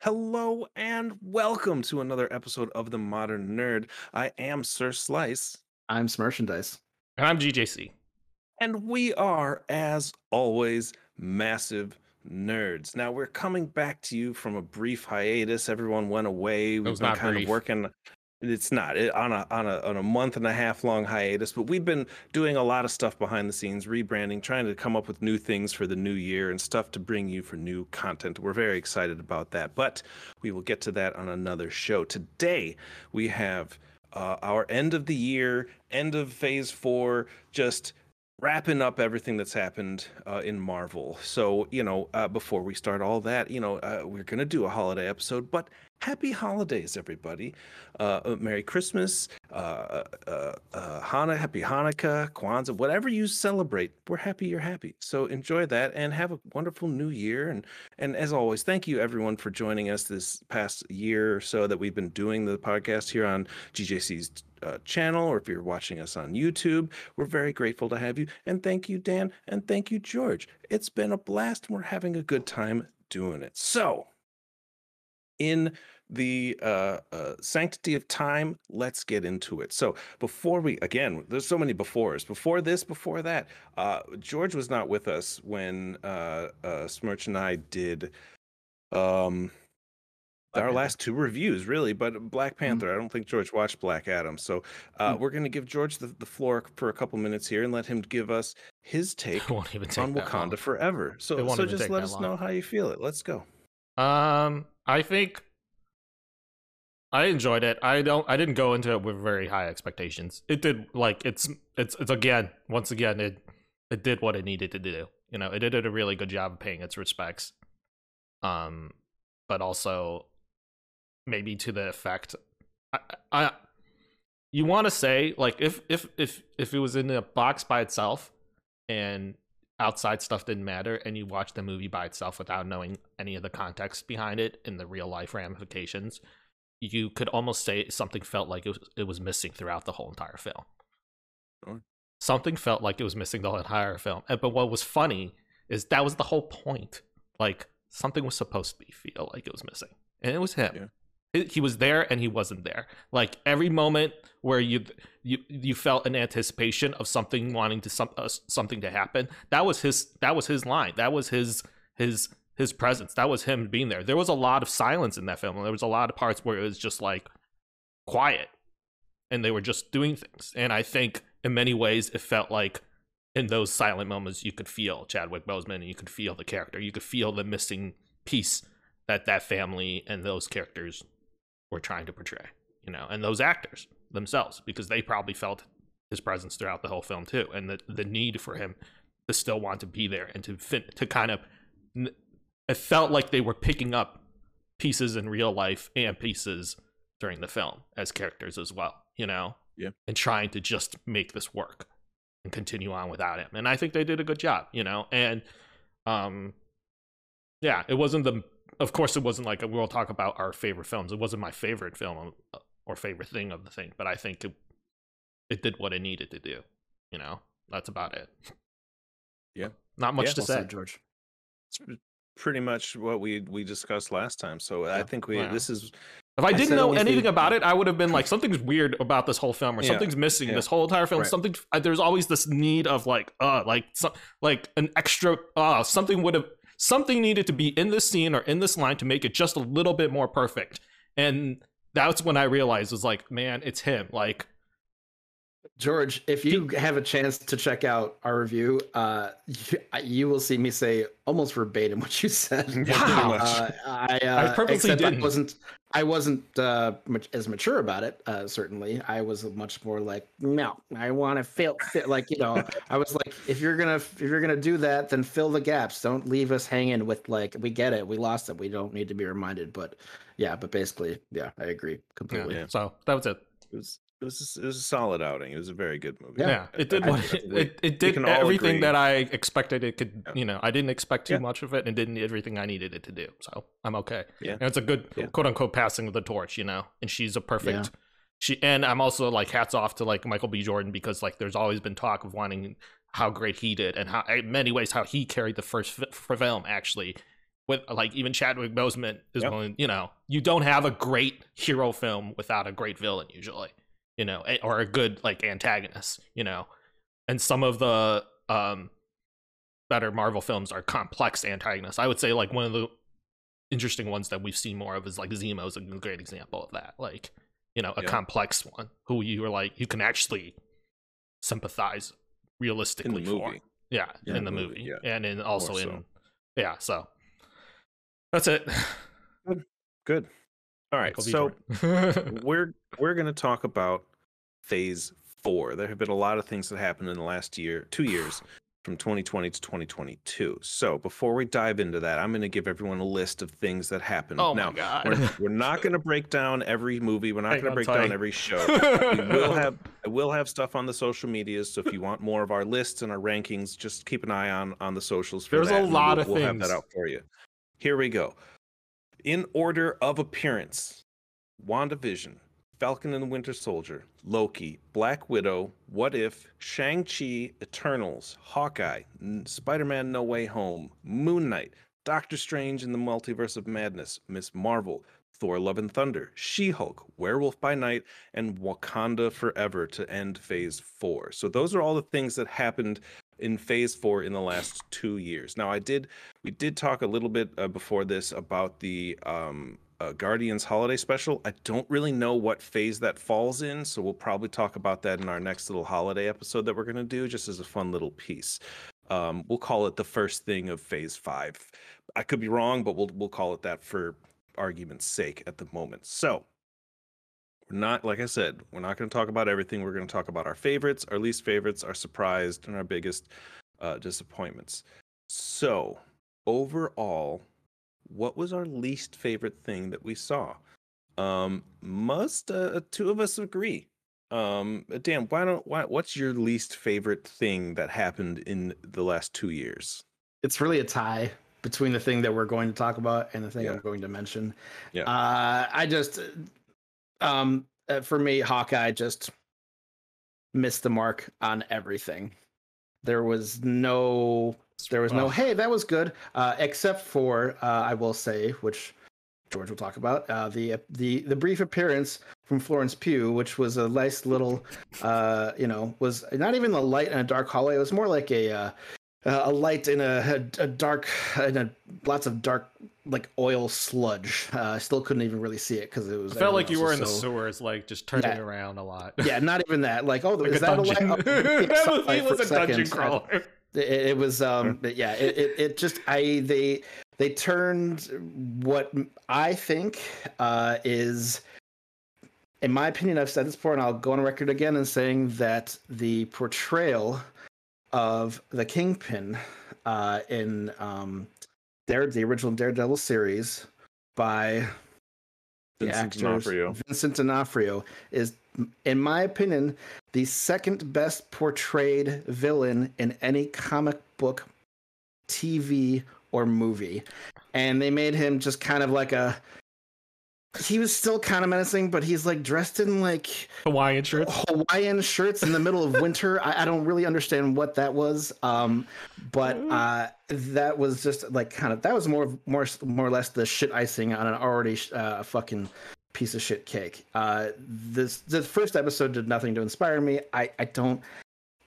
Hello and welcome to another episode of The Modern Nerd. I am Sir Slice, I'm Smerchandise. And I'm GJC. and we are, as always, massive nerds. Now we're coming back to you from a brief hiatus. Everyone went away. We've been not kind brief. of working. It's not it, on a on a on a month and a half long hiatus, but we've been doing a lot of stuff behind the scenes, rebranding, trying to come up with new things for the new year and stuff to bring you for new content. We're very excited about that, but we will get to that on another show. Today we have uh, our end of the year, end of phase four, just wrapping up everything that's happened uh, in Marvel. So, you know, uh, before we start all that, you know, uh, we're to do a holiday episode, but happy holidays, everybody. Uh, uh, Merry Christmas, uh, uh, uh, Hana, happy Hanukkah, Kwanzaa, whatever you celebrate, we're happy you're happy. So enjoy that and have a wonderful new year. And, and as always, thank you everyone for joining us this past year or so that we've been doing the podcast here on GJC's uh, channel or if you're watching us on YouTube. We're very grateful to have you. And thank you, Dan. And thank you, George. It's been a blast. And we're having a good time doing it. So, in the uh, uh, sanctity of time, let's get into it. So, before we, again, there's so many befores. Before this, before that, uh, George was not with us when uh, uh, Smirch and I did um, Black our Panther. last two reviews, really, but Black Panther. I don't think George watched Black Adam. So uh, Mm. we're going to give George the, the floor for a couple minutes here and let him give us his take It won't even take on Wakanda long. forever. So, so just let us long. know how you feel it. Let's go. Um, I think I enjoyed it. I don't. I didn't go into it with very high expectations. It did like it's it's it's again once again it it did what it needed to do. You know, it did a really good job of paying its respects. Um, but also maybe to the effect. I, I you want to say like if if if if it was in a box by itself and outside stuff didn't matter and you watched the movie by itself without knowing any of the context behind it and the real life ramifications you could almost say something felt like it was, it was missing throughout the whole entire film Sure. something felt like it was missing the whole entire film And- but what was funny is that was the whole point like something was supposed to be feel like it was missing and it was him Yeah. He- was there and he wasn't there. Like every moment where you you you felt an anticipation of something wanting to some uh, something to happen that was his that was his line. That was his his his presence. That was him being there. There was a lot of silence in that film. There was a lot of parts where it was just like quiet and they were just doing things. And i think in many ways it felt like in those silent moments you could feel chadwick boseman and you could feel the character. You could feel the missing piece that that family and those characters were trying to portray you know and those actors themselves because they probably felt his presence throughout the whole film too and the the need for him to still want to be there and to fin- to kind of it felt like they were picking up pieces in real life and pieces during the film as characters as well you know Yeah. and trying to just make this work and continue on without him and i think they did a good job you know and um yeah it wasn't the of course it wasn't like we'll talk about our favorite films it wasn't my favorite film uh, or favorite thing of the thing but i think it, it did what it needed to do you know that's about it Yeah. not much Yeah. to Well say George. It's pretty much what we we discussed last time. So I think we Wow. this is If I I didn't said know anything the- about it, I would have been like, something's weird about this whole film, or Yeah, something's missing yeah. this whole entire film. Right. Something uh, there's always this need of like, uh, like some like an extra, uh, something would have something needed to be in this scene or in this line to make it just a little bit more perfect. And that's when I realized was like, man, it's him. Like, George, if you have a chance to check out our review, uh, you, you will see me say almost verbatim what you said. Wow. Uh, I, uh, purposely didn't. I wasn't. I wasn't uh, much, as mature about it. Uh, certainly, I was much more like, no, I want to fill, fill. Like you know, I was like, if you're gonna if you're gonna do that, then fill the gaps. Don't leave us hanging with like, we get it, we lost it, we don't need to be reminded. But yeah, but basically, yeah, I agree yeah. completely. So that was it. it was it was it was a solid outing. It was a very good movie. Yeah, I- it did I what think it, it, it did can everything agree. that I expected it could. Yeah. You know, I didn't expect too Yeah. much of it, and didn't everything I needed it to do. So I'm okay. Yeah. and it's a good Yeah. quote unquote passing of the torch. You know, and she's a perfect. She and I'm also like hats off to like Michael B. Jordan because like there's always been talk of wanting how great he did and how in many ways how he carried the first f- film actually with like even Chadwick Boseman is Yep. willing. You know, you don't have a great hero film without a great villain usually. You know, or a good like antagonist. You know, and some of the um better Marvel films are complex antagonists. I would say like one of the interesting ones that we've seen more of is like Zemo's a great example of that. Like, you know, a Yeah. complex one who you are like you can actually sympathize realistically for. Yeah, Yeah, in the movie, movie, yeah. and in also More in yeah. So that's it. Good. Good. All right. So we're we're going to talk about phase four. There have been a lot of things that happened in the last year, two years, from 2020 to 2022. So before we dive into that, I'm going to give everyone a list of things that happened. oh now, my god. we're, we're not going to break down every movie. We're not going to break tight. down every show. we will have I will have stuff on the social medias. So if you want more of our lists and our rankings, just keep an eye on on the socials. For There's a that, and lot we'll, of we'll have that out for you. Here we go. In order of appearance: WandaVision, Falcon and the Winter Soldier, Loki, Black Widow, What If, Shang Chi, Eternals, Hawkeye, Spider-Man: No Way Home, Moon Knight, Doctor Strange in the Multiverse of Madness, Miss Marvel, Thor: Love and Thunder, She-Hulk, Werewolf by Night, and Wakanda Forever to end Phase Four. So those are all the things that happened in Phase Four in the last two years. Now, I did we did talk a little bit uh, before this about the um, uh, Guardians Holiday Special. I don't really know what phase that falls in, so we'll probably talk about that in our next little holiday episode that we're going to do, just as a fun little piece. Um, we'll call it the first thing of Phase Five. I could be wrong, but we'll we'll call it that for argument's sake at the moment. So we're not, like I said, we're not going to talk about everything. We're going to talk about our favorites, our least favorites, our surprised, and our biggest uh, disappointments. So overall, what was our least favorite thing that we saw? Um, must uh, two of us agree? Um, Dan, why don't why, what's your least favorite thing that happened in the last two years? It's really a tie between the thing that we're going to talk about and the thing Yeah. I'm going to mention. Yeah. Uh, I just, um, uh, for me, Hawkeye just missed the mark on everything. There was no, there was no, hey, that was good, uh, except for uh, I will say, which George will talk about, uh, the the the brief appearance from Florence Pugh, which was a nice little, uh, you know, was not even a light in a dark hallway. It was more like a uh, a light in a, a, a dark, in a lots of dark like oil sludge. Uh, I still couldn't even really see it because it was. I felt like you were in the was sewers, like just turning Yeah. around a lot. Yeah, not even that. Like, oh, like is that dungeon. a light? Oh, that was a dungeon second. crawler. It, it was um but yeah it, it, it just i they they turned what i think uh is in my opinion i've said this before and i'll go on record again in saying that the portrayal of the kingpin uh in um Dare, the original daredevil series by the Vincent D'Onofrio. Vincent D'Onofrio is, in my opinion, the second best portrayed villain in any comic book, TV, or movie. And they made him just kind of like a. He was still kind of menacing, but he's like dressed in like Hawaiian shirts. Hawaiian shirts in the middle of winter. I, I don't really understand what that was. Um, but uh, that was just like kind of that was more more more or less the shit icing on an already uh, fucking piece of shit cake. Uh, this the first episode did nothing to inspire me. I I don't.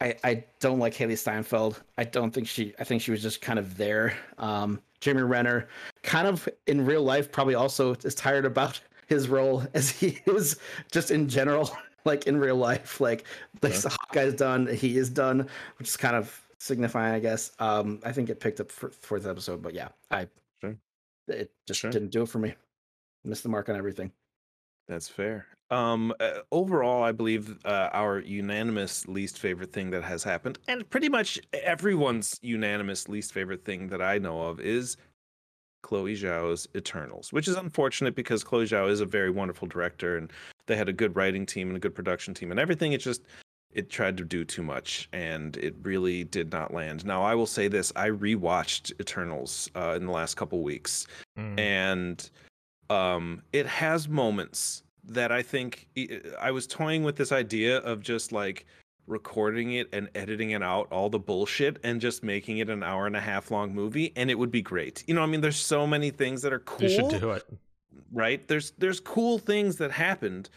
I, I don't like Hailee Steinfeld. I don't think she. I think she was just kind of there. Um, Jeremy Renner, kind of in real life, probably also is tired about his role as he is just in general, like in real life. Like like Okay. Hawkeye's done, he is done, which is kind of signifying, I guess. Um, I think it picked up for fourth episode, but yeah, I Sure. it just Sure. didn't do it for me. Missed the mark on everything. That's fair. Um, uh, overall, I believe uh, our unanimous least favorite thing that has happened, and pretty much everyone's unanimous least favorite thing that I know of, is Chloe Zhao's Eternals, which is unfortunate because Chloe Zhao is a very wonderful director, and they had a good writing team and a good production team, and everything. It just it tried to do too much, and it really did not land. Now, I will say this: I rewatched Eternals uh, in the last couple weeks, Mm. and um it has moments that i think I was toying with this idea of just like recording it and editing it out all the bullshit and just making it an hour and a half long movie and it would be great. You know, I mean there's so many things that are cool. You should do it. Right? There's there's cool things that happened,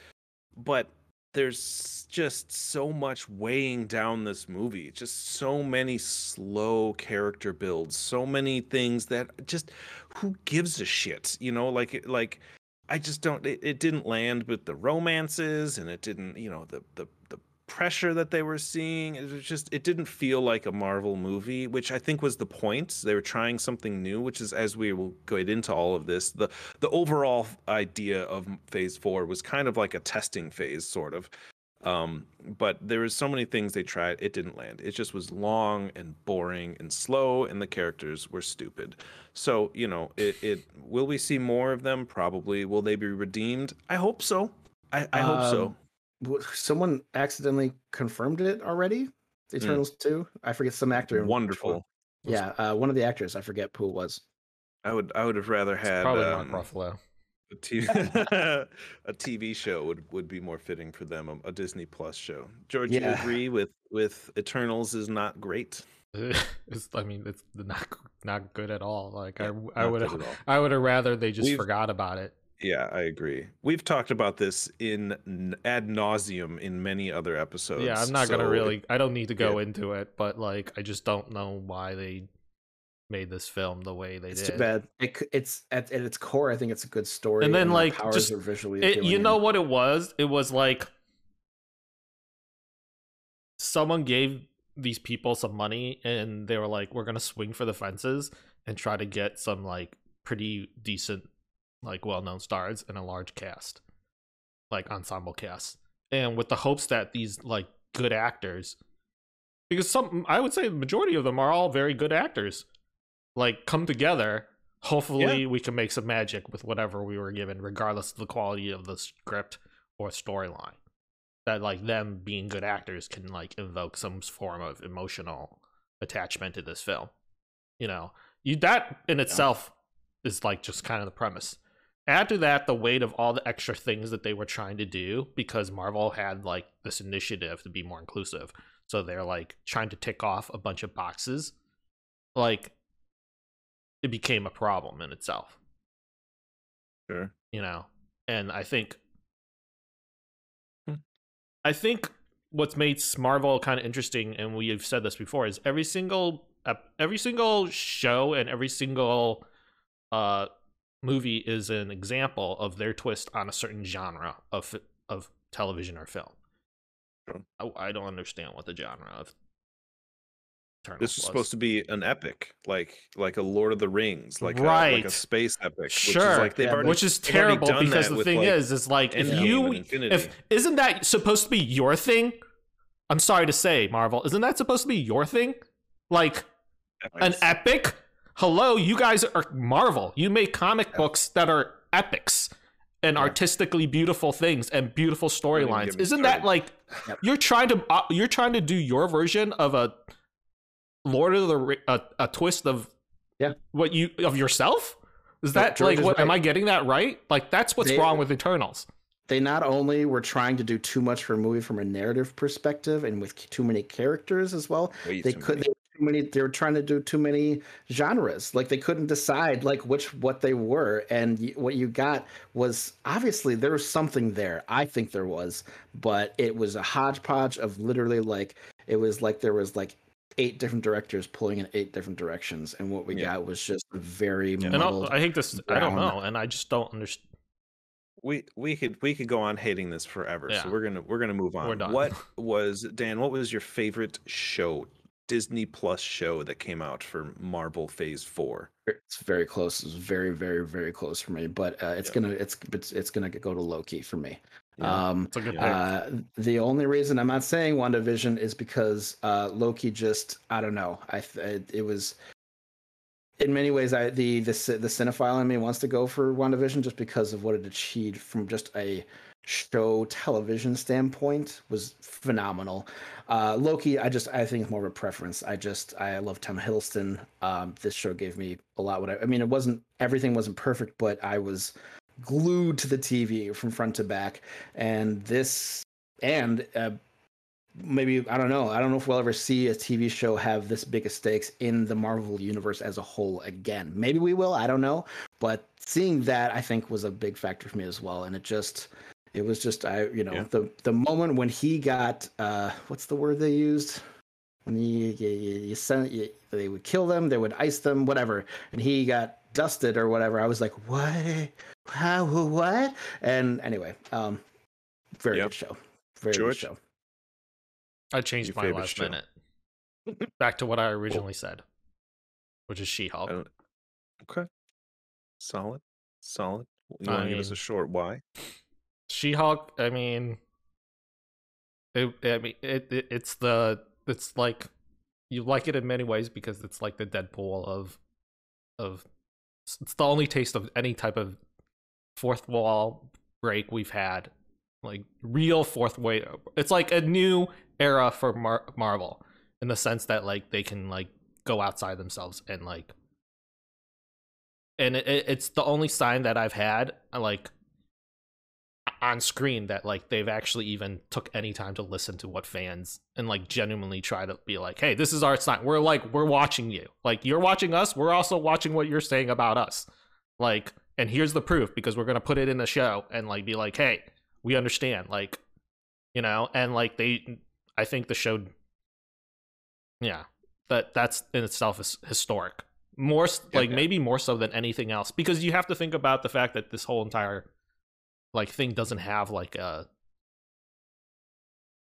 but there's just so much weighing down this movie. Just so many slow character builds, so many things that just who gives a shit, you know, like like I just don't it, it didn't land with the romances and it didn't, you know, the the the pressure that they were seeing. It was just it didn't feel like a marvel movie which i think was the point. They were trying something new which is as we will get into all of this the the overall idea of phase four was kind of like a testing phase sort of um but there was so many things they tried it didn't land it just was long and boring and slow and the characters were stupid so you know it, it will we see more of them probably will they be redeemed i hope so i, I hope so Um, w- Someone accidentally confirmed it already. The Mm. Eternals two. I forget some actor. in which one. wonderful Yeah, uh, one of the actors. I forget who it was. I would I would have rather had Probably um, Mark Ruffalo. A, TV, a TV show would, would be more fitting for them a, a Disney Plus show. George, you agree with with Eternals is not great. It's, I mean, it's not not good at all. Like I, I would have. I would have rather they just We've- forgot about it. Yeah, I agree. We've talked about this in ad nauseum in many other episodes. yeah, I'm not gonna really. it- I don't need to go yeah. into it, but like, I just don't know why they made this film the way they It's did. too bad. It, it's at, at its core. I think it's a good story. And then, the like, powers just- are visually. It, you know what it was? It was like someone gave these people some money and they were like, we're going to swing for the fences and try to get some like pretty decent, like well known stars and a large cast, like ensemble cast. And with the hopes that these like good actors, because some, I would say the majority of them are all very good actors, like come together. Hopefully, we can make some magic with whatever we were given, regardless of the quality of the script or storyline. That like them being good actors can like invoke some form of emotional attachment to this film. You know, you that in itself is like just kind of the premise. Add to that the weight of all the extra things that they were trying to do because Marvel had like this initiative to be more inclusive. So they're like trying to tick off a bunch of boxes. Like it became a problem in itself, Sure. you know. And I think Hmm. I think what's made Marvel kind of interesting and we've said this before is every single every single show and every single uh movie is an example of their twist on a certain genre of of television or film. Sure. I, I don't understand what the genre of Eternals This is was. supposed to be an epic, like like a Lord of the Rings, like a, like a space epic. Which Sure, is like they've yeah, already, which is they've already terrible because the thing like, is is like if you if isn't that supposed to be your thing? I'm sorry to say marvel isn't that supposed to be your thing? Like an epic? Hello you guys are marvel. You make comic books that are epics and Yeah. artistically beautiful things and beautiful storylines. isn't that like Yep. you're trying to uh, you're trying to do your version of a lord of the a, a twist of Yeah. what you of yourself? Is that George like is what am i getting that right? Like that's what's They- wrong with eternals. they not only were trying to do too much for a movie from a narrative perspective and with too many characters as well, Way they could many. they were too many they were trying to do too many genres. Like they couldn't decide like which what they were. And what you got was obviously there was something there. I think there was. But it was a hodgepodge of literally like it was like there was like eight different directors pulling in eight different directions and what we Yeah. got was just very and I'll, muddled. i hate this i don't know and i just don't understand we we could we could go on hating this forever. Yeah. So we're gonna we're gonna move on. We're done. What was Dan? What was your favorite show, Disney Plus show that came out for Marvel Phase Four? it's very close it's very very very close for me but uh, it's Yeah. gonna it's it's, it's gonna go to loki for me Yeah. um it's a good pick. Uh, the only reason I'm not saying WandaVision is because uh, Loki just I don't know I it was in many ways I the the the cinephile in me wants to go for WandaVision just because of what it achieved from just a show television standpoint was phenomenal. Uh, Loki I just I think more of a preference. I just I love Tom Hiddleston. Um, this show gave me a lot. What I, I mean it wasn't everything wasn't perfect, but I was glued to the TV from front to back and this and uh, maybe I don't know. I don't know if we'll ever see a TV show have this big a stakes in the Marvel universe as a whole again. Maybe we will. I don't know. But seeing that, I think, was a big factor for me as well. And it just, it was just, I, you know, Yeah. the the moment when he got, uh, what's the word they used? When you, you, you sent, you, they would kill them, they would ice them, whatever, and he got dusted or whatever. I was like, what? How? What? And anyway, um, very Yep. good show. Very George? good show. I changed Your my last show? minute. Back to what I originally said, which is She-Hulk. Okay. Solid. Solid. You want to give us a short why? She-Hulk. I mean, it, I mean, it, it, it's the it's like you like it in many ways because it's like the Deadpool of of it's the only taste of any type of fourth wall break we've had, like real fourth way. It's like a new era for Mar- Marvel in the sense that like they can like go outside themselves and like and it, it- it's the only sign that I've had like on screen that like they've actually even took any time to listen to what fans and like genuinely try to be like hey this is our sign. We're like we're watching you. Like you're watching us. We're also watching what you're saying about us. Like and here's the proof because we're gonna put it in the show and like be like hey we understand. Like you know? And like they i think the show yeah that that's in itself is historic. More Yeah. like maybe more so than anything else because you have to think about the fact that this whole entire like thing doesn't have like a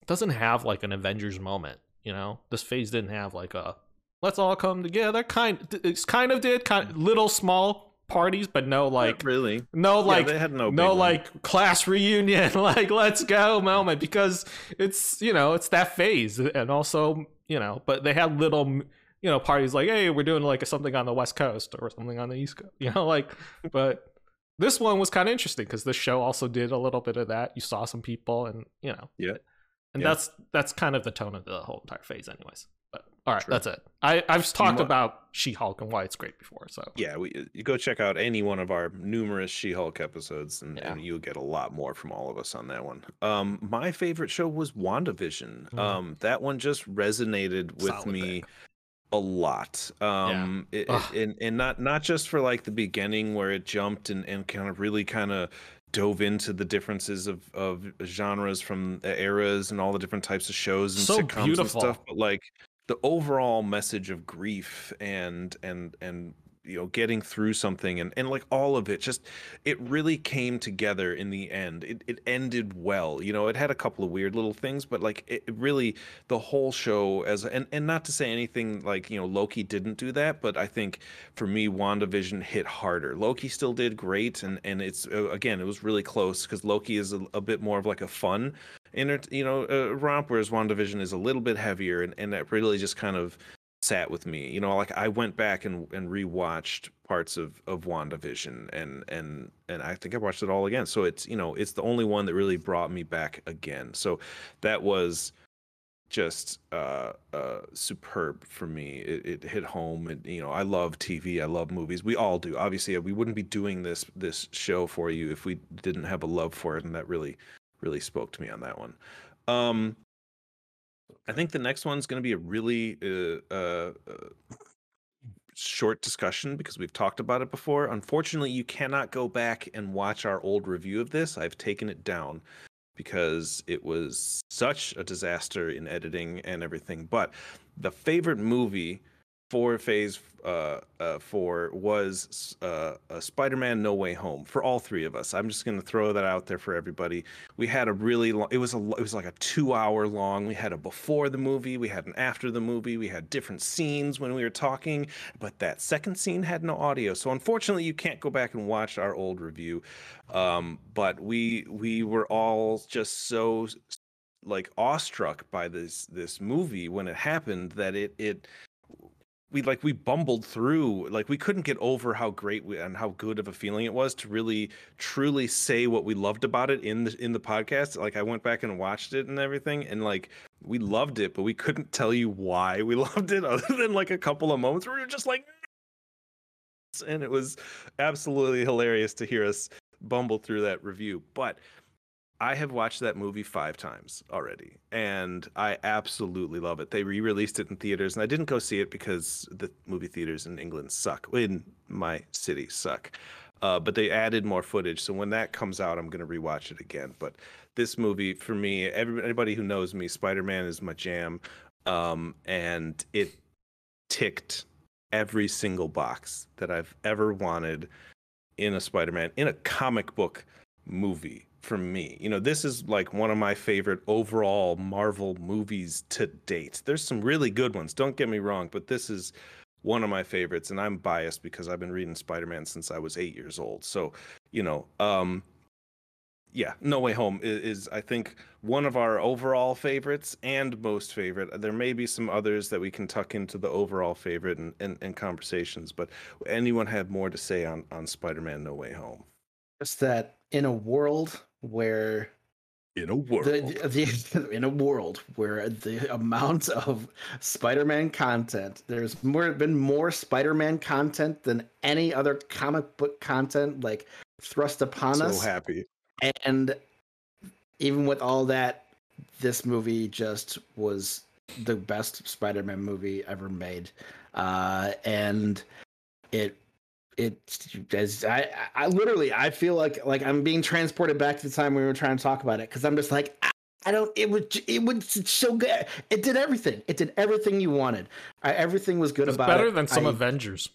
doesn't have like an avengers moment you know? This phase didn't have like a let's all come together kind it's kind of did kind mm. little small parties but no like Not really. no Yeah, like they had no, no like class reunion like let's go moment because it's you know it's that phase and also you know but they had little you know parties like hey we're doing like something on the west coast or something on the east coast you know like but this one was kind of interesting because this show also did a little bit of that you saw some people and you know Yeah. and Yeah. that's that's kind of the tone of the whole entire phase anyways but all right True. that's it i i've talked about she-hulk and why it's great before so Yeah, we you go check out any one of our numerous She-Hulk episodes, and, Yeah. and you'll get a lot more from all of us on that one. Um, my favorite show was WandaVision. Mm. Um, that one just resonated with Solid me. A lot. Um, it, it- and and not not just for like the beginning where it jumped and and kind of really kind of dove into the differences of of genres from the eras and all the different types of shows and So sitcoms beautiful. and stuff, but like the overall message of grief and and and you know getting through something and and like all of it just it really came together in the end. It, it ended well you know it had a couple of weird little things but like it really the whole show as and and not to say anything like you know loki didn't do that but i think for me wandavision hit harder. Loki still did great and and it's uh, again it was really close because loki is a, a bit more of like a fun inter, you know uh, romp whereas wandavision is a little bit heavier and and that really just kind of sat with me. You know, like I went back and, and rewatched parts of of WandaVision and and and I think I watched it all again. So it's you know it's the only one that really brought me back again. So that was just uh uh superb for me it, it hit home and you know i love tv i love movies we all do obviously we wouldn't be doing this this show for you if we didn't have a love for it and that really really spoke to me on that one um I think the next one's going to be a really uh, uh, uh, short discussion because we've talked about it before. Unfortunately, you cannot go back and watch our old review of this. I've taken it down because it was such a disaster in editing and everything. But the favorite movie for Phase uh, uh, Four was uh, Spider-Man: No Way Home for all three of us. I'm just to throw that out there for everybody. We had a really long. It was a. It was like a two-hour long. We had a before the movie. We had an after the movie. We had different scenes when we were talking, but that second scene had no audio. So unfortunately, you can't go back and watch our old review. Um, but we we were all just so like awestruck by this this movie when it happened that it it we like we bumbled through like we couldn't get over how great we, and how good of a feeling it was to really truly say what we loved about it in the in the podcast. Like i went back and watched it and everything and like we loved it but we couldn't tell you why we loved it other than like a couple of moments where we were just like and it was absolutely hilarious to hear us bumble through that review. But I have watched that movie five times already, and I absolutely love it. They re-released it in theaters, and I didn't go see it because the movie theaters in England suck. In my city, suck. Uh, but they added more footage, so when that comes out, I'm gonna rewatch it again. But this movie, for me, everybody, who knows me, Spider-Man is my jam, um, and it ticked every single box that I've ever wanted in a Spider-Man in a comic book movie for me. You know, this is like one of my favorite overall Marvel movies to date. There's some really good ones, don't get me wrong, but this is one of my favorites and I'm biased because I've been reading Spider-Man since I was 8 years old. So, you know, um yeah, No Way Home is, is, I think one of our overall favorites and most favorite. There may be some others that we can tuck into the overall favorite and, and, and conversations, but anyone have more to say on on Spider-Man No Way Home? Just that in a world where in a world. the, the, in a world where the amount of spider-man content there's more been more spider-man content than any other comic book content like thrust upon so us. So happy. and even with all that this movie just was the best spider-man movie ever made. Uh and it it as I, I literally I feel like like I'm being transported back to the time we were trying to talk about it because I'm just like I, I, don't it would it was so good it did everything it did everything you wanted I, everything was good it's about better it. than some I, Avengers.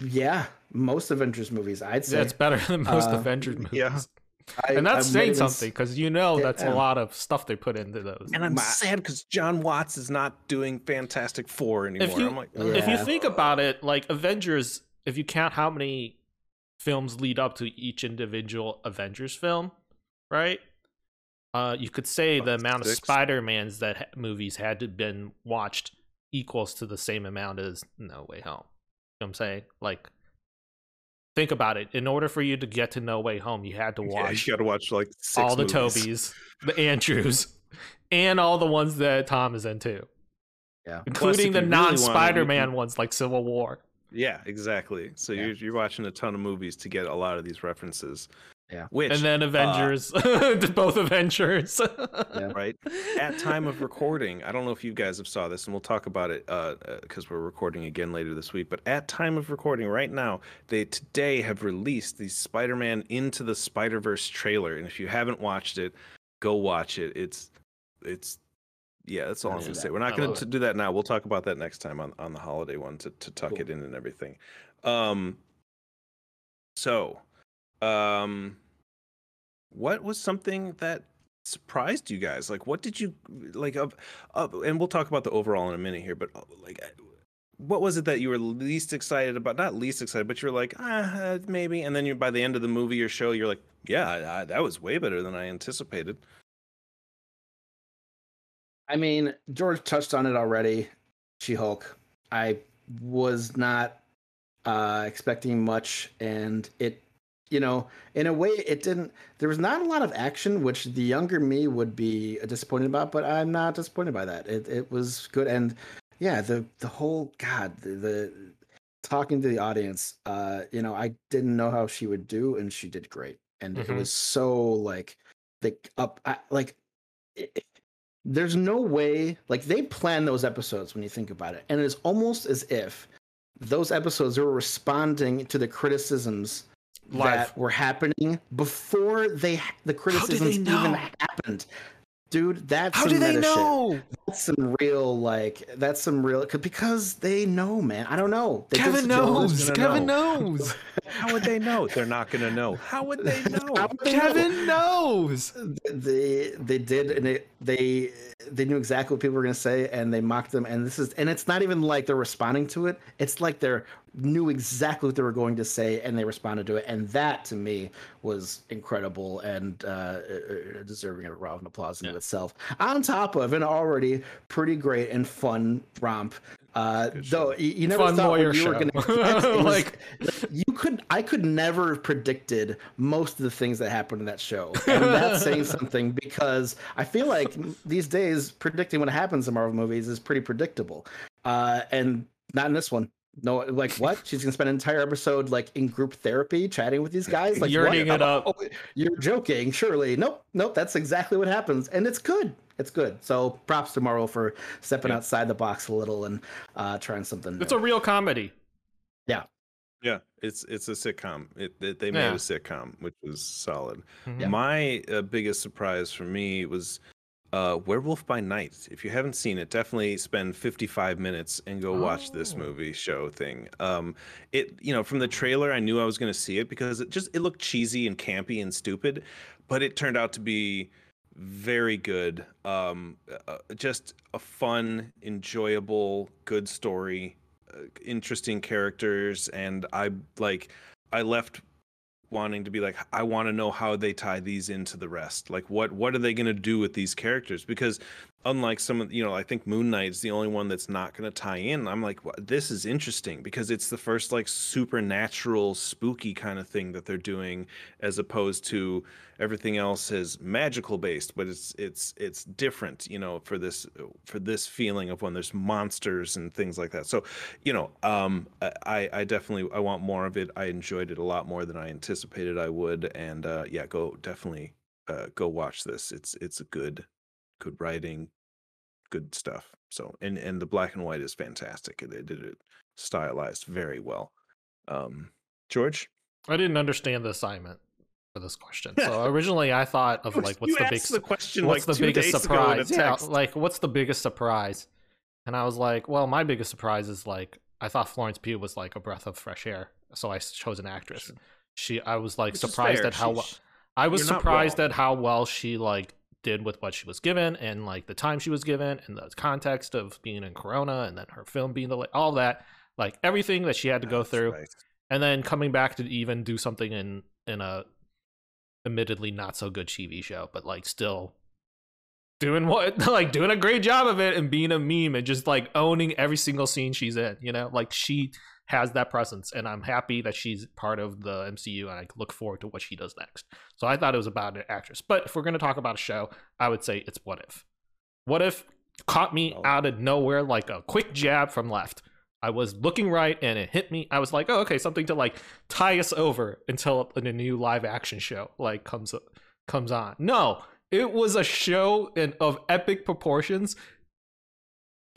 yeah most Avengers movies I'd say Yeah, it's better than most Uh, Avengers movies. yeah. I, and that's I saying might even s- something because you know that's Yeah. a lot of stuff they put into those. And I'm My- sad because Jon Watts is not doing Fantastic Four anymore. if you I'm like, if you think about it, like Avengers, if you count how many films lead up to each individual Avengers film, right? Uh, you could say the amount of. Spider Mans that ha- movies had to been watched equals to the same amount as No Way Home. You know what I'm saying? Like, think about it. In order for you to get to No Way Home, you had to yeah, watch you got to watch like six all the movies. Tobys, the Andrews, and all the ones that Tom is into, yeah including the really non-Spider-Man can- ones like Civil War. Yeah, exactly. So Yeah. you're you're watching a ton of movies to get a lot of these references. Yeah. Which and then Avengers, both Avengers. Yeah. right at time of recording i don't know if you guys have saw this and we'll talk about it uh because we're recording again later this week but at time of recording right now they today have released the spider-man into the spider-verse trailer and if you haven't watched it go watch it it's it's yeah that's all i'm gonna say we're not gonna love do that now we'll talk about that next time on on the holiday one to, to tuck Cool. it in and everything um so um what was something that surprised you guys? Like, what did you like? Of, of, and we'll talk about the overall in a minute here. But uh, like, uh, what was it that you were least excited about? Not least excited, but you're like, ah, uh, maybe. And then you, by the end of the movie or show, you're like, yeah, I, I, that was way better than I anticipated. I mean, George touched on it already. She Hulk. I was not uh, expecting much, and it, you know, in a way, it didn't. There was not a lot of action, which the younger me would be disappointed about. But I'm not disappointed by that. It it was good, and yeah, the the whole God, the, the talking to the audience. Uh, you know, I didn't know how she would do, and she did great. And it Mhm. was so like the up, I, like. It, there's no way like they plan those episodes when you think about it and it's almost as if those episodes were responding to the criticisms that were happening before they the criticisms know? even happened dude that's How do they know shit. Know? that's some real like that's some real because they know man i don't know They Kevin knows. Kevin know. knows. How would they know? They're not gonna know. How would they know? would they know? Kevin knows. they they did and it, they they knew exactly what people were going to say and they mocked them and this is and it's not even like they're responding to it it's like they're knew exactly what they were going to say and they responded to it and that to me was incredible and uh, uh, deserving of a round of applause in Yeah. itself on top of an already pretty great and fun romp uh, though you, you never Fun thought lawyer what you were going to Like- you could I could never have predicted most of the things that happened in that show. And that's saying something because I feel like these days predicting what happens in Marvel movies is pretty predictable. Uh and not in this one. No, like what? She's gonna spend an entire episode like in group therapy, chatting with these guys, like Yearning what? it up. Oh, you're joking, surely? Nope, nope. That's exactly what happens, and it's good. It's good. So props to Marvel for stepping Yeah. outside the box a little and uh, trying something. It's new. a real comedy. Yeah, Yeah, it's it's a sitcom. It, it they made Yeah. a sitcom, which was solid. Mhm. My uh, biggest surprise for me was uh, Werewolf by Night. If you haven't seen it, definitely spend 55 minutes and go watch this Oh. movie show thing. Um, it you know from the trailer, I knew I was going to see it because it just it looked cheesy and campy and stupid, but it turned out to be very good. Um, uh, just a fun, enjoyable, good story, uh, interesting characters, and I like. I left wanting to be like i want to know how they tie these into the rest. Like what what are they going to do with these characters? Because unlike some of you know i think moon knight is the only one that's not going to tie in. I'm like this is interesting because it's the first like supernatural spooky kind of thing that they're doing as opposed to everything else is magical based but it's it's it's different you know for this for this feeling of when there's monsters and things like that. So you know um i i definitely i want more of it. I enjoyed it a lot more than i anticipated i would and uh yeah go definitely uh go watch this. It's it's a good good writing good stuff so and and the black and white is fantastic they did it stylized very well um george I didn't understand the assignment for this question. So originally, I thought of like, what's You the big, the question what's like the biggest days ago in a surprise? Yeah, like what's the biggest surprise? And I was like, well, my biggest surprise is like I thought Florence Pugh was like a breath of fresh air, so I chose an actress. She, I was like Which surprised at how well. I was surprised at how well she like did with what she was given and like the time she was given and the context of being in Corona and then her film being the all that like everything that she had to go That's through right. and then coming back to even do something in in a admittedly not so good TV show, but like still doing what like doing a great job of it and being a meme and just like owning every single scene she's in, you know? Like she has that presence and I'm happy that she's part of the MCU and I look forward to what she does next. So I thought it was about an actress. But if we're going to talk about a show, I would say it's What If. What If caught me Oh. out of nowhere like a quick jab from left. I was looking right and it hit me. I was like, "Oh, okay, something to like tie us over until a new live action show like comes comes on." No, it was a show in, of epic proportions.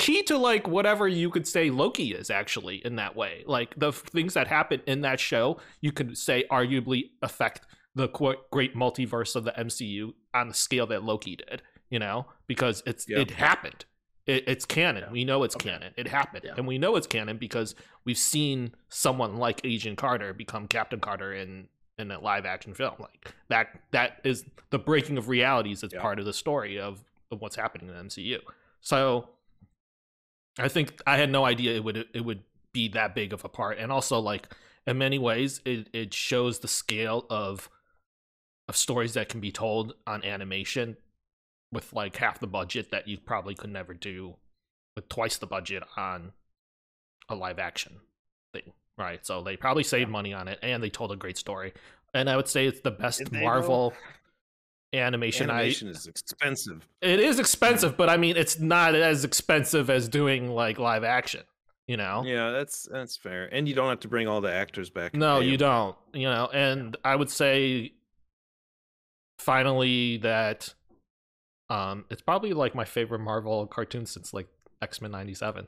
Key to like whatever you could say Loki is actually in that way. Like the f- things that happen in that show, you could say arguably affect the qu- great multiverse of the MCU on the scale that Loki did. You know, because it's Yeah. it happened. It, it's canon. Yeah. We know it's Okay. canon. It happened, Yeah. and we know it's canon because we've seen someone like Agent Carter become Captain Carter in in a live action film. Like that. That is the breaking of realities. It's part of the story of, of what's happening in the MCU. So I think I had no idea it would it would be that big of a part, and also like in many ways, it it shows the scale of of stories that can be told on animation with like half the budget that you probably could never do with twice the budget on a live action thing, right? So they probably saved money on it, and they told a great story. And I would say it's the best Marvel. they, animation, animation is expensive It is expensive, but I mean, it's not as expensive as doing like live action. You know? yeah that's that's fair and you don't have to bring all the actors back No, you you don't. You know, and I would say finally that um it's probably like my favorite Marvel cartoon since like X-Men 97.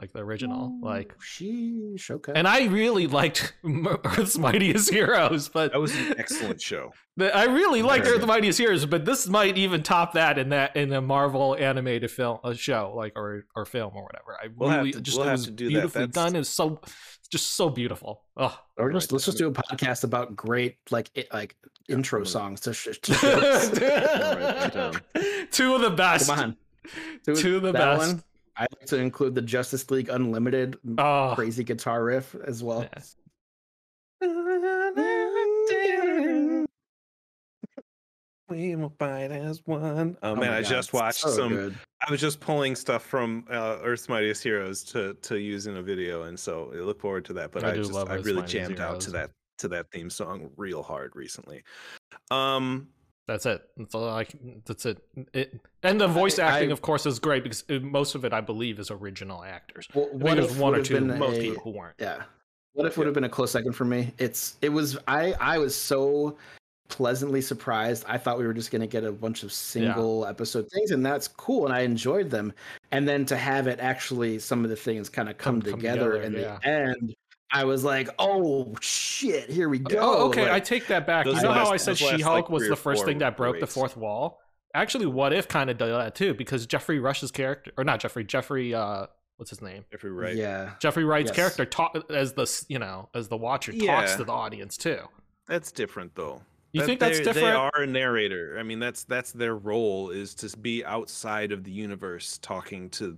Like the original. Oh, like sheesh, okay. and I really liked Earth's Mightiest Heroes, but that was an excellent show I really liked Very Earth's Mightiest Heroes, but this might even top that in that in a Marvel animated film, a show like or or film or whatever. I We'll have really to- just we'll it have was to do beautifully That's- done. It's so just so beautiful. Oh, or just Right, let's just do a podcast about great like it, like intro I'm songs to, sh- to shows. write that. Two of the best. Come on. Two of the best. One, I like to include the Justice League Unlimited Oh, crazy guitar riff as well. yeah. We will fight as one. Oh, man, I just watched so some. good. I was just pulling stuff from uh, Earth's Mightiest Heroes to to use in a video, and so I look forward to that. But I I, do just love I Earth's really Mightiest jammed out to that to that theme song real hard recently. Um, That's it. That's all I can, That's it. it. And the voice I- acting, I- of course, is great because uh, most of it, I believe, is original actors. Well, what there's one or two, most a- people who weren't. Yeah. What if it would have been a close second for me? It's it was I I was so pleasantly surprised. I thought we were just gonna get a bunch of single episode things, and that's cool, and I enjoyed them. And then to have it actually some of the things kind of come, Come- come together, together, in yeah. the end, I was like, oh shit, here we go. Oh, okay. I take that back. You Those know how I said She Hulk like, was the first thing that were broke the fourth wall? Actually, What If kind of did that too because Jeffrey Rush's character, or not Jeffrey, Jeffrey, uh, what's his name? Jeffrey Wright. yeah. Jeffrey Wright's Yes. character talk as the you know as the watcher talks to the audience too. That's different though. You That think that's different? They are a narrator. I mean, that's that's their role is to be outside of the universe, talking to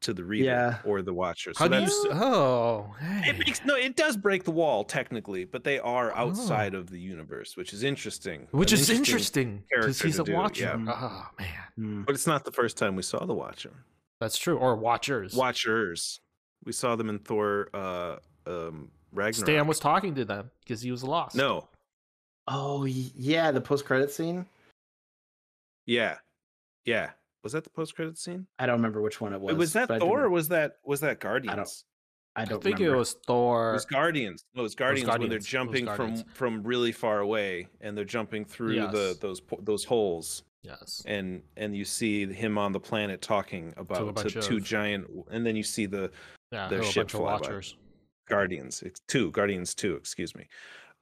to the reader Yeah. or the watcher. How So do you? Oh, hey. it makes no. It does break the wall technically, but they are Oh. outside of the universe, which is interesting. which An is interesting because character he's to a do, watcher. yeah. Oh man, Hmm. But it's not the first time we saw the Watcher. that's true. Or watchers. Watchers. We saw them in Thor. Uh, um, Ragnarok. Stan was talking to them because he was lost. no. Oh yeah, the post credit scene. Yeah. Yeah. Was that the post credit scene? I don't remember which one it was. Wait, was that but I do Thor or was that was that Guardians? I don't, I don't think remember. it was Thor. It Thor. was Guardians. No, it was Guardians, when they're Guardians. It was jumping from from really far away and they're jumping through the those those holes Yes. and and you see him on the planet talking about to, bunch two of- giant and then you see the Yeah, their there were a ship bunch of fly by. Guardians. It's two Guardians two. Excuse me.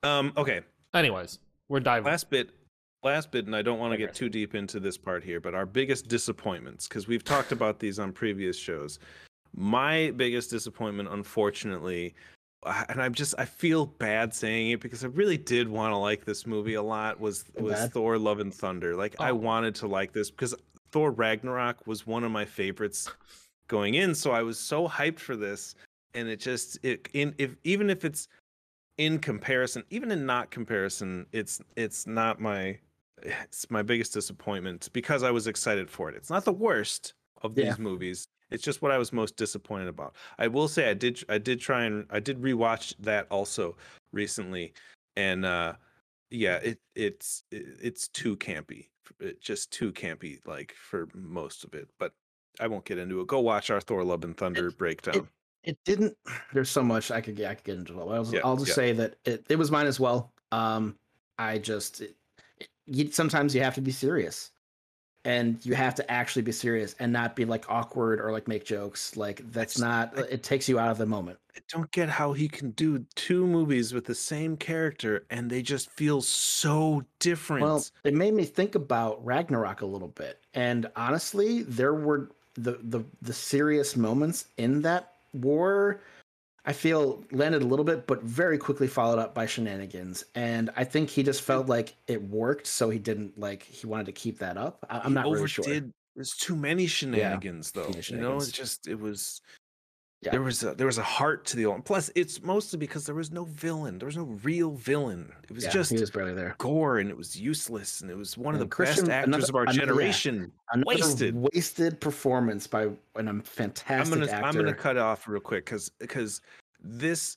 Um. Okay. Anyways, we're diving. Last bit. Last bit, and I don't want to get too deep into this part here, but our biggest disappointments, because we've talked about these on previous shows. My biggest disappointment, unfortunately, uh, and I'm just I feel bad saying it because I really did want to like this movie a lot. Was was bad? Thor: Love and Thunder? Like I Oh. wanted to like this because Thor Ragnarok was one of my favorites going in, so I was so hyped for this, and it just it in if even if it's in comparison, even in not comparison, it's it's not my it's my biggest disappointment because I was excited for it. It's not the worst of Yeah. these movies. It's just what I was most disappointed about. I will say I did I did try and I did rewatch that also recently, and uh yeah, it it's it's too campy. It just too campy like for most of it. But I won't get into it. Go watch our Thor: Love and Thunder breakdown. it didn't there's so much i could get i could get into it i'll, Yeah, I'll just yeah. say that it, it was mine as well um i just it, it- you, sometimes you have to be serious. And you have to actually be serious and not be like awkward or like make jokes. Like that's just- not I- uh, it takes you out of the moment. I don't get how he can do two movies with the same character and they just feel so different. well it made me think about ragnarok a little bit. And honestly there were the the the serious moments in that war I feel landed a little bit, but very quickly followed up by shenanigans. And I think he just felt like it worked, so he didn't like he wanted to keep that up. I, I'm He not really overdid. sure. There's too many shenanigans, though. many You know, shenanigans. it just it was. Yeah. There was a there was a heart to the old. Plus, it's mostly because there was no villain. There was no real villain. It was Yeah, just he was barely there. Gorr, and it was useless, and it was one of the Christian- best actors another- of our another- generation. Another wasted. wasted performance by an um, fantastic I'm gonna actor. I'm gonna cut off real quick because because this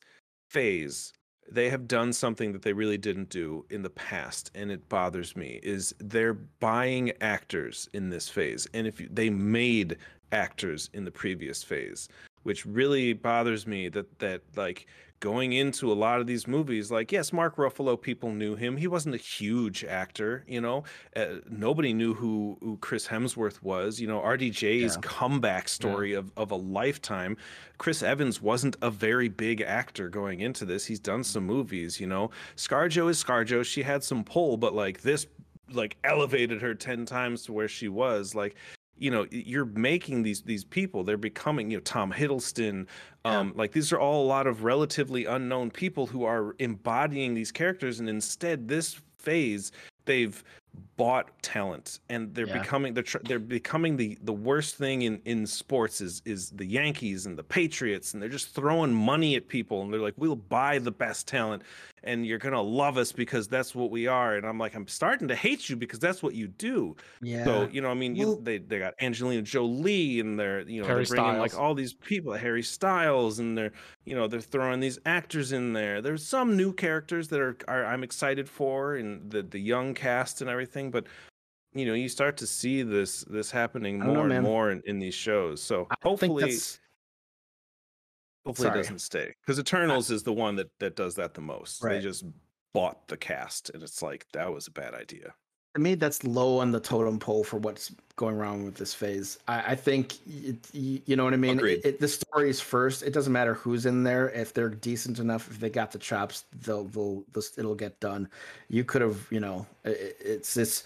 phase they have done something that they really didn't do in the past and it bothers me is they're buying actors in this phase and if you, they made actors in the previous phase which really bothers me that that like going into a lot of these movies like yes mark ruffalo people knew him. He wasn't a huge actor you know? Uh, nobody knew who, who chris hemsworth was. You know rdj's Yeah. comeback story of, of a lifetime. Chris evans wasn't a very big actor going into this. He's done some movies you know? Scarjo is scarjo. She had some pull but like this like elevated her 10 times to where she was. Like you know you're making these these people they're becoming you know tom hiddleston um like these are all a lot of relatively unknown people who are embodying these characters and instead this phase they've bought talent and they're Yeah. becoming they're they're becoming the the worst thing in in sports is is the Yankees and the Patriots and they're just throwing money at people and they're like we'll buy the best talent and you're going to love us because that's what we are and I'm like I'm starting to hate you because that's what you do yeah. so you know, I mean, you, they they got Angelina Jolie and they're you know Harry they're bringing like all these people, Harry Styles, and they're you know they're throwing these actors in there. There's some new characters that are, are I'm excited for, and the the young cast and everything. But you know, you start to see this this happening I don't know, more and man. more in, in these shows. So I hopefully, hopefully it doesn't stay because Eternals is the one that that does that the most. They just bought the cast, and it's like that was a bad idea. To me that's low on the totem pole for what's going wrong with this phase. I, I think it, you know what I mean. It, it, the story's first. It doesn't matter who's in there. If they're decent enough, if they got the chops, they'll they'll this, it'll get done. You could have, you know, i- i it's this.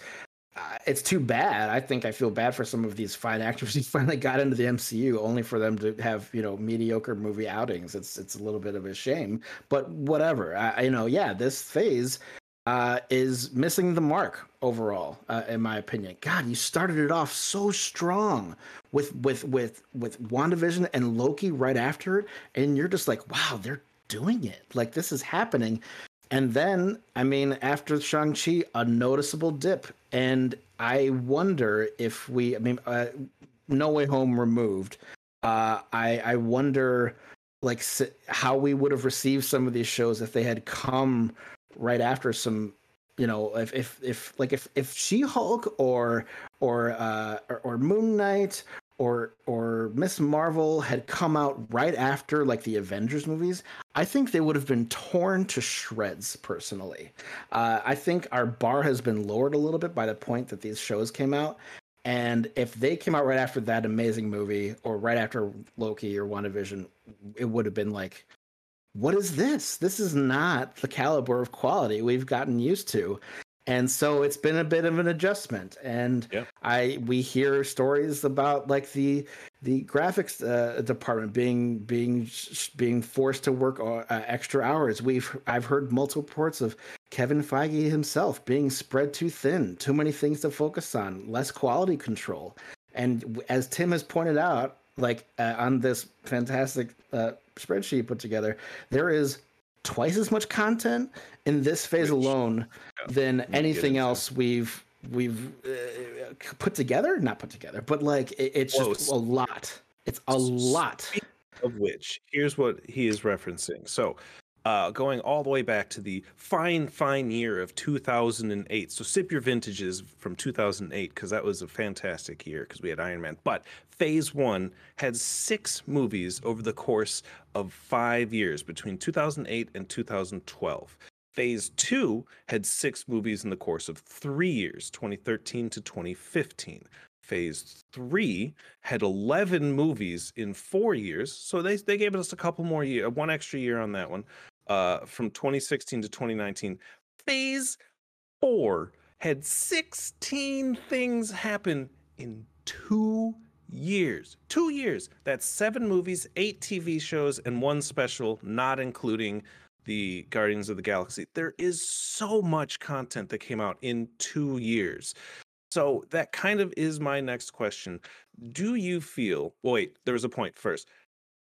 Uh, it's too bad. I think I feel bad for some of these fine actors who finally got into the MCU, only for them to have you know mediocre movie outings. It's it's a little bit of a shame, but whatever. I you know, yeah, this phase uh, is missing the mark overall, uh, in my opinion. God, you started it off so strong with with with with WandaVision and Loki right after it, and you're just like, wow, they're doing it. Like this is happening. And then, I mean, after Shang Chi, a noticeable dip, and I wonder if we, I mean, uh, No Way Home removed. Uh, I I wonder like how we would have received some of these shows if they had come right after some you know if if if like if if she-hulk or or uh or, or moon knight or or miss marvel had come out right after like the avengers movies i think they would have been torn to shreds personally. Uh, i think our bar has been lowered a little bit by the point that these shows came out. And if they came out right after that amazing movie or right after loki or wandavision it would have been like what is this? This is not the caliber of quality we've gotten used to. And so it's been a bit of an adjustment. And Yeah. I we hear stories about like the the graphics uh, department being being being forced to work uh, extra hours. We've I've heard multiple reports of Kevin Feige himself being spread too thin, too many things to focus on, less quality control. And as Tim has pointed out, like uh, on this fantastic uh, spreadsheet put together, there is twice as much content in this phase Which- alone yeah, than anything else we've we've uh, put together. Not put together, but like it, it's just a lot. It's a lot. of which here's what he is referencing so uh going all the way back to the fine fine year of 2008 so sip your vintages from 2008 because that was a fantastic year because we had iron man. But phase one had six movies over the course of five years between 2008 and 2012 phase two had six movies in the course of three years 2013 to 2015 phase three had 11 movies in four years so they, they gave us a couple more year one extra year on that one uh, from 2016 to 2019 phase four had 16 things happen in two years two years that's seven movies eight tv shows and one special not including the guardians of the galaxy there is so much content that came out in two years so that kind of is my next question. Do you feel? Wait, there was a point first.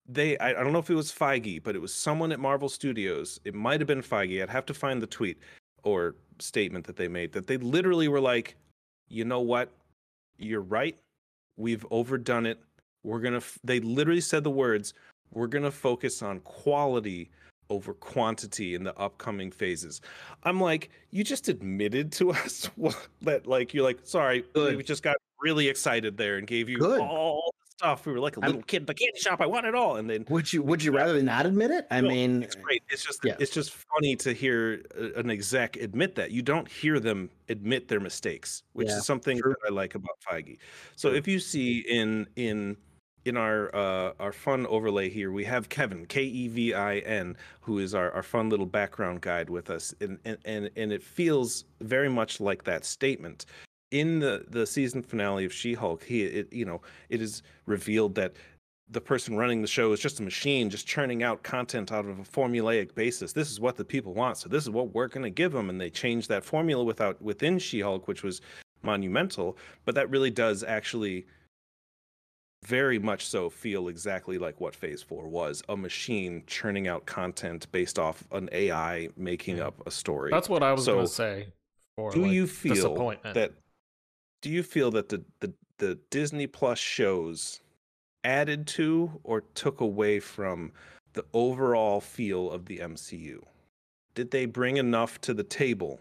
They, I, I don't know if it was Feige, but it was someone at Marvel Studios. It might have been Feige. I'd have to find the tweet or statement that they made that they literally were like, you know what? You're right. We've overdone it. We're gonna. F-, they literally said the words, "We're gonna focus on quality." over quantity in the upcoming phases. I'm like, you just admitted to us what, that like you're like, sorry, we just got really excited there and gave you Good. all the stuff. We were like a I'm- little kid in the candy shop. I want it all. And then Would you Would you rather not admit it? I No, mean, it's great. It's just yeah. it's just funny to hear an exec admit that. You don't hear them admit their mistakes, which Yeah, is something true. that I like about Feige. So True. if you see in in in our uh, our fun overlay here, we have Kevin K E V I N, who is our, our fun little background guide with us, and, and and and it feels very much like that statement. In the the season finale of She-Hulk, he it, you know it is revealed that the person running the show is just a machine, just churning out content out of a formulaic basis. This is what the people want, so this is what we're going to give them, and they changed that formula without within She-Hulk, which was monumental. But that really does actually very much so feel exactly like what Phase Four was: a machine churning out content based off an AI making Yeah. up a story. That's what I was So, going to say. For do like, you feel disappointment. that do you feel that the, the the disney plus shows added to or took away from the overall feel of the mcu did they bring enough to the table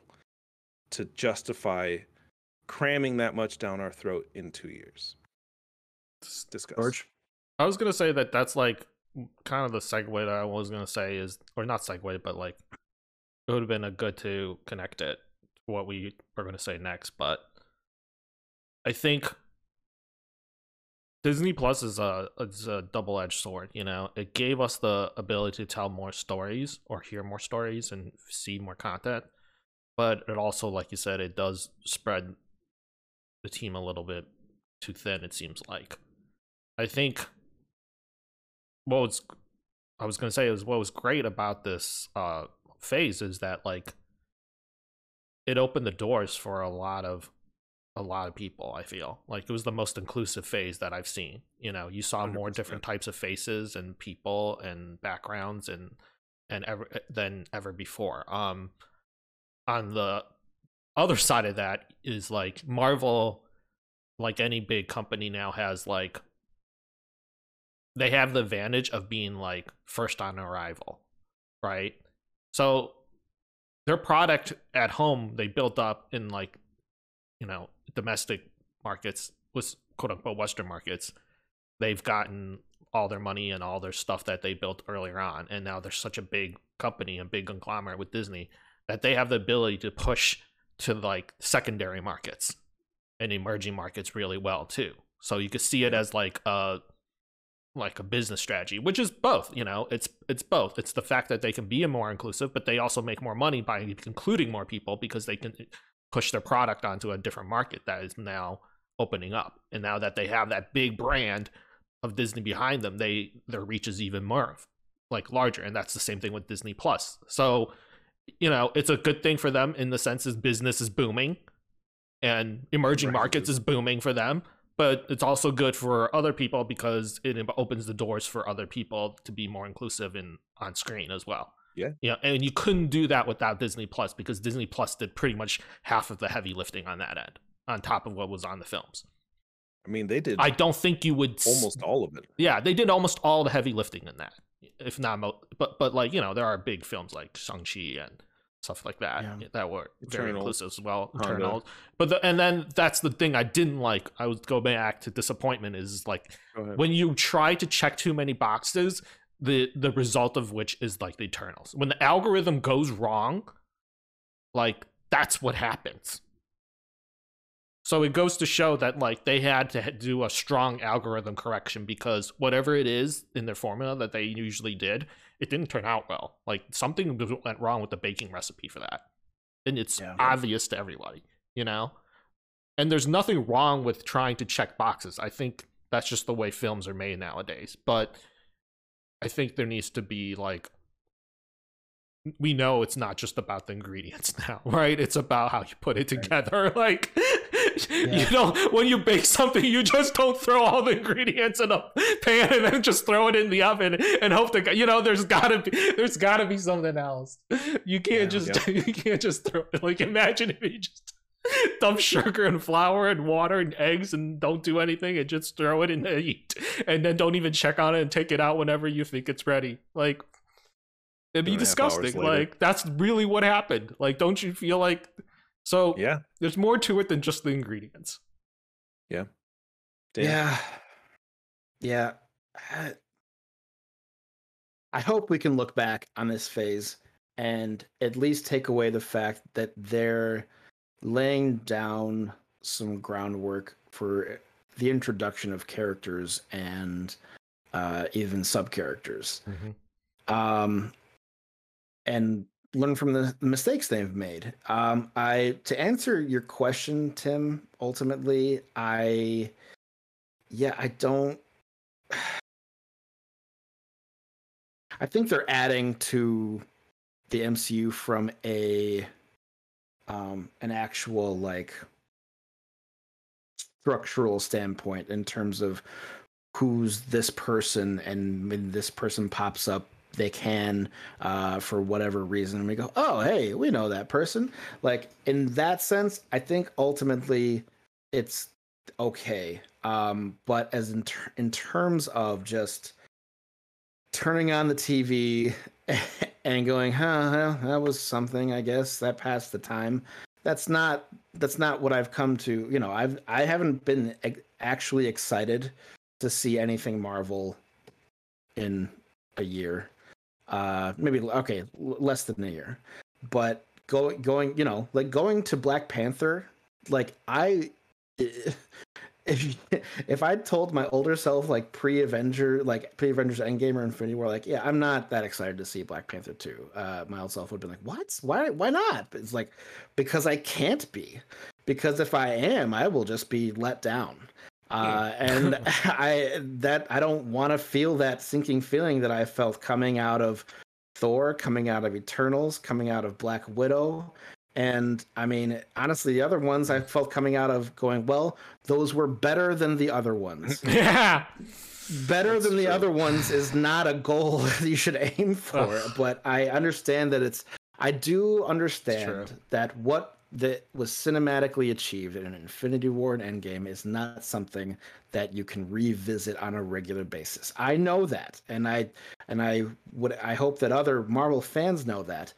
to justify cramming that much down our throat in two years. Discuss. George. I was gonna say that that's like kind of the segue that I was gonna say is, or not segue, but like it would have been a good to connect it to what we were gonna say next. But I think Disney Plus is a is a double edged sword. You know, it gave us the ability to tell more stories or hear more stories and see more content, but it also, like you said, it does spread the team a little bit too thin. It seems like. I think what was I was gonna say is what was great about this uh phase is that like it opened the doors for a lot of a lot of people i feel like it was the most inclusive phase that i've seen you know you saw more 100%. different types of faces and people and backgrounds and and ever than ever before um on the other side of that is like marvel like any big company now has like they have the advantage of being like first on arrival, right? So their product at home they built up in like you know domestic markets was quote unquote western markets they've gotten all their money and all their stuff that they built earlier on and now they're such a big company and big conglomerate with disney that they have the ability to push to like secondary markets and emerging markets really well too. So you could see it as like a like a business strategy which is both you know? It's it's both. It's the fact that they can be more inclusive but they also make more money by including more people because they can push their product onto a different market that is now opening up and now that they have that big brand of disney behind them they their reach is even more like larger and that's the same thing with disney plus so you know it's a good thing for them in the sense as business is booming and emerging Right. markets is booming for them but it's also good for other people because it opens the doors for other people to be more inclusive in on screen as well. Yeah. Yeah, and you couldn't do that without Disney Plus because Disney Plus did pretty much half of the heavy lifting on that end, on top of what was on the films. I mean, they did I don't think you would s- almost all of it. Yeah, they did almost all the heavy lifting in that, if not mo- but but like you know there are big films like Shang Chi and stuff like that Yeah. that were very Eternals, inclusive as well. Honda. Eternals, but the, and then that's the thing I didn't like. I would go back to disappointment is like when you try to check too many boxes, the the result of which is like the Eternals. When the algorithm goes wrong, like that's what happens. So it goes to show that like they had to do a strong algorithm correction because whatever it is in their formula that they usually did, it didn't turn out well. Like something went wrong with the baking recipe for that. And it's Yeah. obvious to everybody, you know? And there's nothing wrong with trying to check boxes. I think that's just the way films are made nowadays. But I think there needs to be like we know it's not just about the ingredients now, right? It's about how you put it together. Like you know, when you bake something, you just don't throw all the ingredients in a pan and then just throw it in the oven and hope that you know there's gotta be there's gotta be something else. You can't Yeah. just you can't just throw it like imagine if you just dump sugar and flour and water and eggs and don't do anything and just throw it in the heat and then don't even check on it and take it out whenever you think it's ready. Like it'd be Two and a half hours disgusting. Like that's really what happened. Like don't you feel like so yeah. there's more to it than just the ingredients. Dan? Yeah. Yeah. I- I hope we can look back on this phase and at least take away the fact that they're laying down some groundwork for the introduction of characters and uh, even sub characters. Um, and learn from the mistakes they've made. Um, I to answer your question, Tim. Ultimately, I yeah, I don't. I think they're adding to the MCU from a um an actual like structural standpoint in terms of who's this person and when this person pops up they can uh for whatever reason and we go oh hey we know that person. Like in that sense i think ultimately it's okay. Um but as in ter- in terms of just turning on the tv and going huh well, that was something i guess that passed the time that's not that's not what I've come to. You know, I've I haven't been actually excited to see anything Marvel in a year. Uh, maybe okay, less than a year, but going going you know like going to Black Panther, like I. If you, if I told my older self like pre Avenger like pre Avengers Endgame or Infinity War like yeah I'm not that excited to see Black Panther two uh, my old self would be like what? Why why not? It's like because I can't be. Because if I am I will just be let down. Uh, and I that I don't want to feel that sinking feeling that I felt coming out of Thor, coming out of Eternals, coming out of Black Widow. And I mean, honestly, the other ones I felt coming out of going, well, those were better than the other ones. yeah. better That's than the other ones is not a goal that you should aim for. Ugh. but I understand that it's, I do understand that what that was cinematically achieved in an Infinity War and Endgame is not something that you can revisit on a regular basis. I know that, and I and I would I hope that other Marvel fans know that.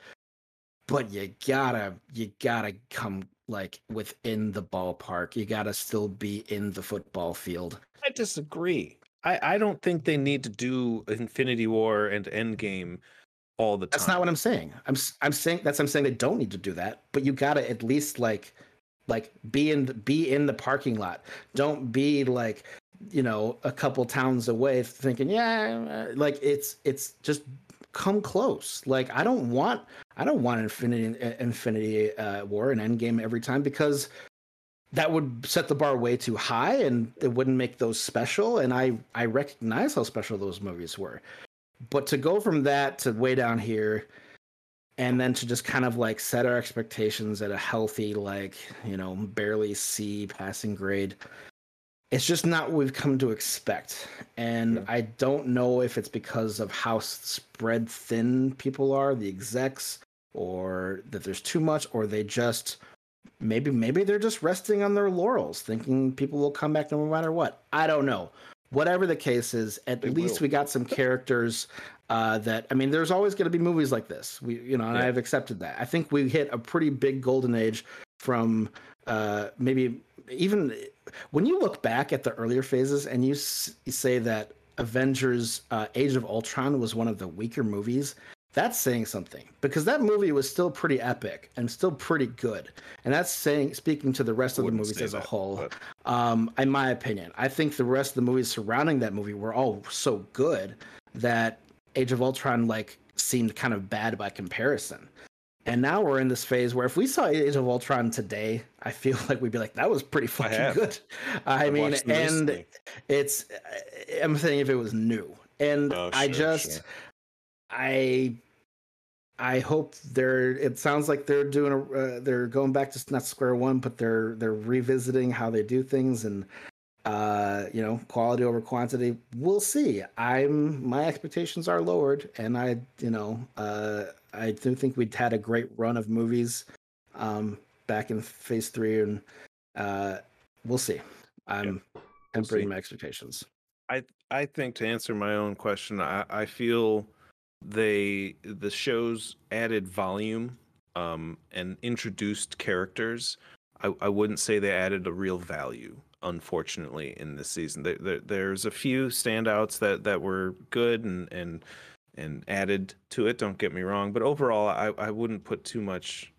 But you gotta you gotta come like within the ballpark. You gotta still be in the football field. I disagree. I, I don't think they need to do Infinity War and Endgame all the time. That's not what I'm saying. I'm I'm saying that's I'm saying they don't need to do that, but you gotta at least like like be in the, be in the parking lot. Don't be like you know a couple towns away thinking yeah uh, like it's it's just come close. Like I don't want I don't want Infinity Infinity uh, War and Endgame every time because that would set the bar way too high and it wouldn't make those special and I I recognize how special those movies were. But to go from that to way down here and then to just kind of like set our expectations at a healthy like, you know, barely C passing grade it's just not what we've come to expect. And. I don't know if it's because of how spread thin people are, the execs, or that there's too much, or they just maybe maybe they're just resting on their laurels, thinking people will come back no matter what. I don't know. Whatever the case is, at They least will. we got some characters uh, that I mean, there's always going to be movies like this. We, you know, and Yeah. I've accepted that. I think we hit a pretty big golden age from uh, maybe even when you look back at the earlier phases and you, s- you say that Avengers: uh, Age of Ultron was one of the weaker movies, that's saying something because that movie was still pretty epic and still pretty good, and that's saying speaking to the rest of the movies as a whole. but- Um, in my opinion, I think the rest of the movies surrounding that movie were all so good that Age of Ultron like seemed kind of bad by comparison. And now we're in this phase where if we saw Age of Ultron today, I feel like we'd be like, that was pretty fucking have. good. I I've mean, and it's, I'm saying if it was new. And Oh, I just, sure. I, I hope they're. It sounds like they're doing a. Uh, they're going back to not square one, but they're they're revisiting how they do things and, uh, you know, quality over quantity. We'll see. I'm my expectations are lowered, and I, you know, uh, I do think we'd had a great run of movies, um, back in Phase Three, and uh, we'll see. I'm tempering see. my expectations. I think to answer my own question, I, I feel they the shows added volume um, and introduced characters. I, I wouldn't say they added a real value, unfortunately, in this season. There, there, there's a few standouts that, that were good and, and and added to it. Don't get me wrong, but overall, I, I wouldn't put too much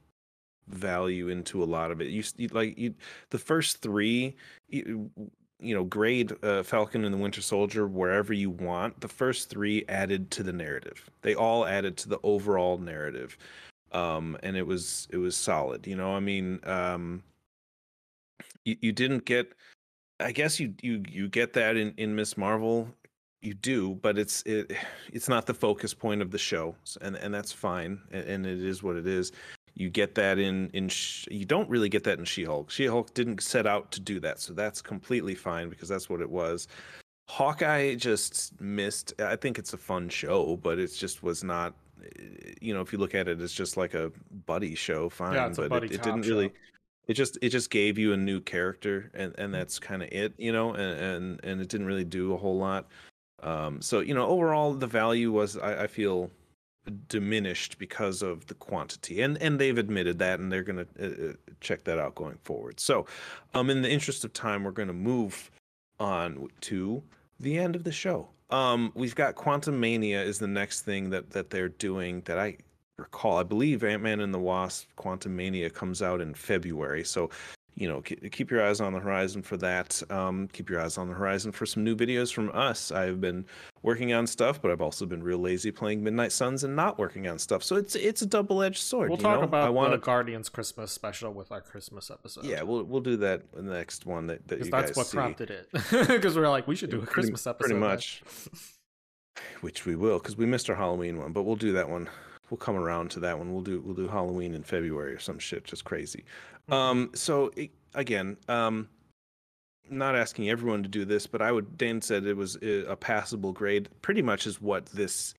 value into a lot of it. You, you like you, the first three. You, you know, grade uh, Falcon and the Winter Soldier wherever you want. The first three added to the narrative. They all added to the overall narrative, um, and it was it was solid. You know, I mean, um, you you didn't get. I guess you you you get that in in Miss Marvel. You do, but it's it it's not the focus point of the show, and and that's fine, and, and it is what it is. You get that in in you don't really get that in She-Hulk. She-Hulk didn't set out to do that, so that's completely fine because that's what it was. Hawkeye just missed. I think it's a fun show, but it just was not. eh, You know, if you look at it as just like a buddy show, fine. Yeah, it's a but buddy it, it didn't show. really. It just it just gave you a new character, and and that's kind of it. You know, and, and and it didn't really do a whole lot. Um, so you know, overall, the value was I, I feel diminished because of the quantity. And and they've admitted that and they're going to uh, uh, check that out going forward. So um in the interest of time we're going to move on to the end of the show. Um we've got Quantumania is the next thing that that they're doing that i recall. I believe ant-man and the wasp Quantumania comes out in february. So you know, keep your eyes on the horizon for that. Um, keep your eyes on the horizon for some new videos from us. I've been working on stuff, but I've also been real lazy playing Midnight Suns and not working on stuff. So it's it's a double edged sword. We'll talk know? about I wanna... the Guardians Christmas special with our Christmas episode. Yeah, we'll we'll do that in the next one that, that you that's guys what see. prompted it. Because we're like, we should do a Christmas pretty, episode. Pretty much. Which we will, because we missed our Halloween one, but we'll do that one we'll come around to that one. We'll do we'll do Halloween in February or some shit, just crazy. Mm-hmm. Um, so it, again, um, not asking everyone to do this, but I would. Dan said it was a passable grade. Pretty much is what this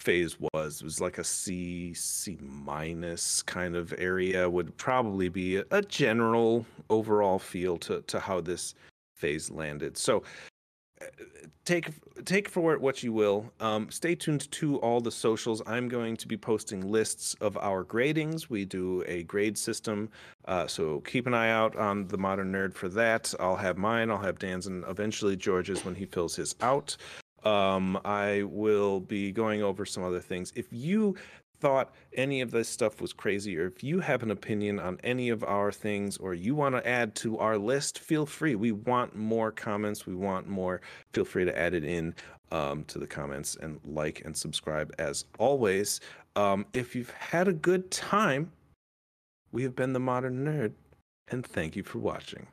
phase was. It was like a C C minus kind of area. Would probably be a, a general overall feel to to how this phase landed. So take take for it what you will. Um, stay tuned to all the socials. I'm going to be posting lists of our gradings. We do a grade system, uh, so keep an eye out on the Modern Nerd for that. I'll have mine. I'll have Dan's, and eventually George's when he fills his out. Um, I will be going over some other things. If you thought any of this stuff was crazy, or if you have an opinion on any of our things, or you want to add to our list, feel free. We want more comments. We want more. Feel free to add it in um, to the comments and like and subscribe as always. Um, if you've had a good time, we have been the Modern Nerd, and thank you for watching.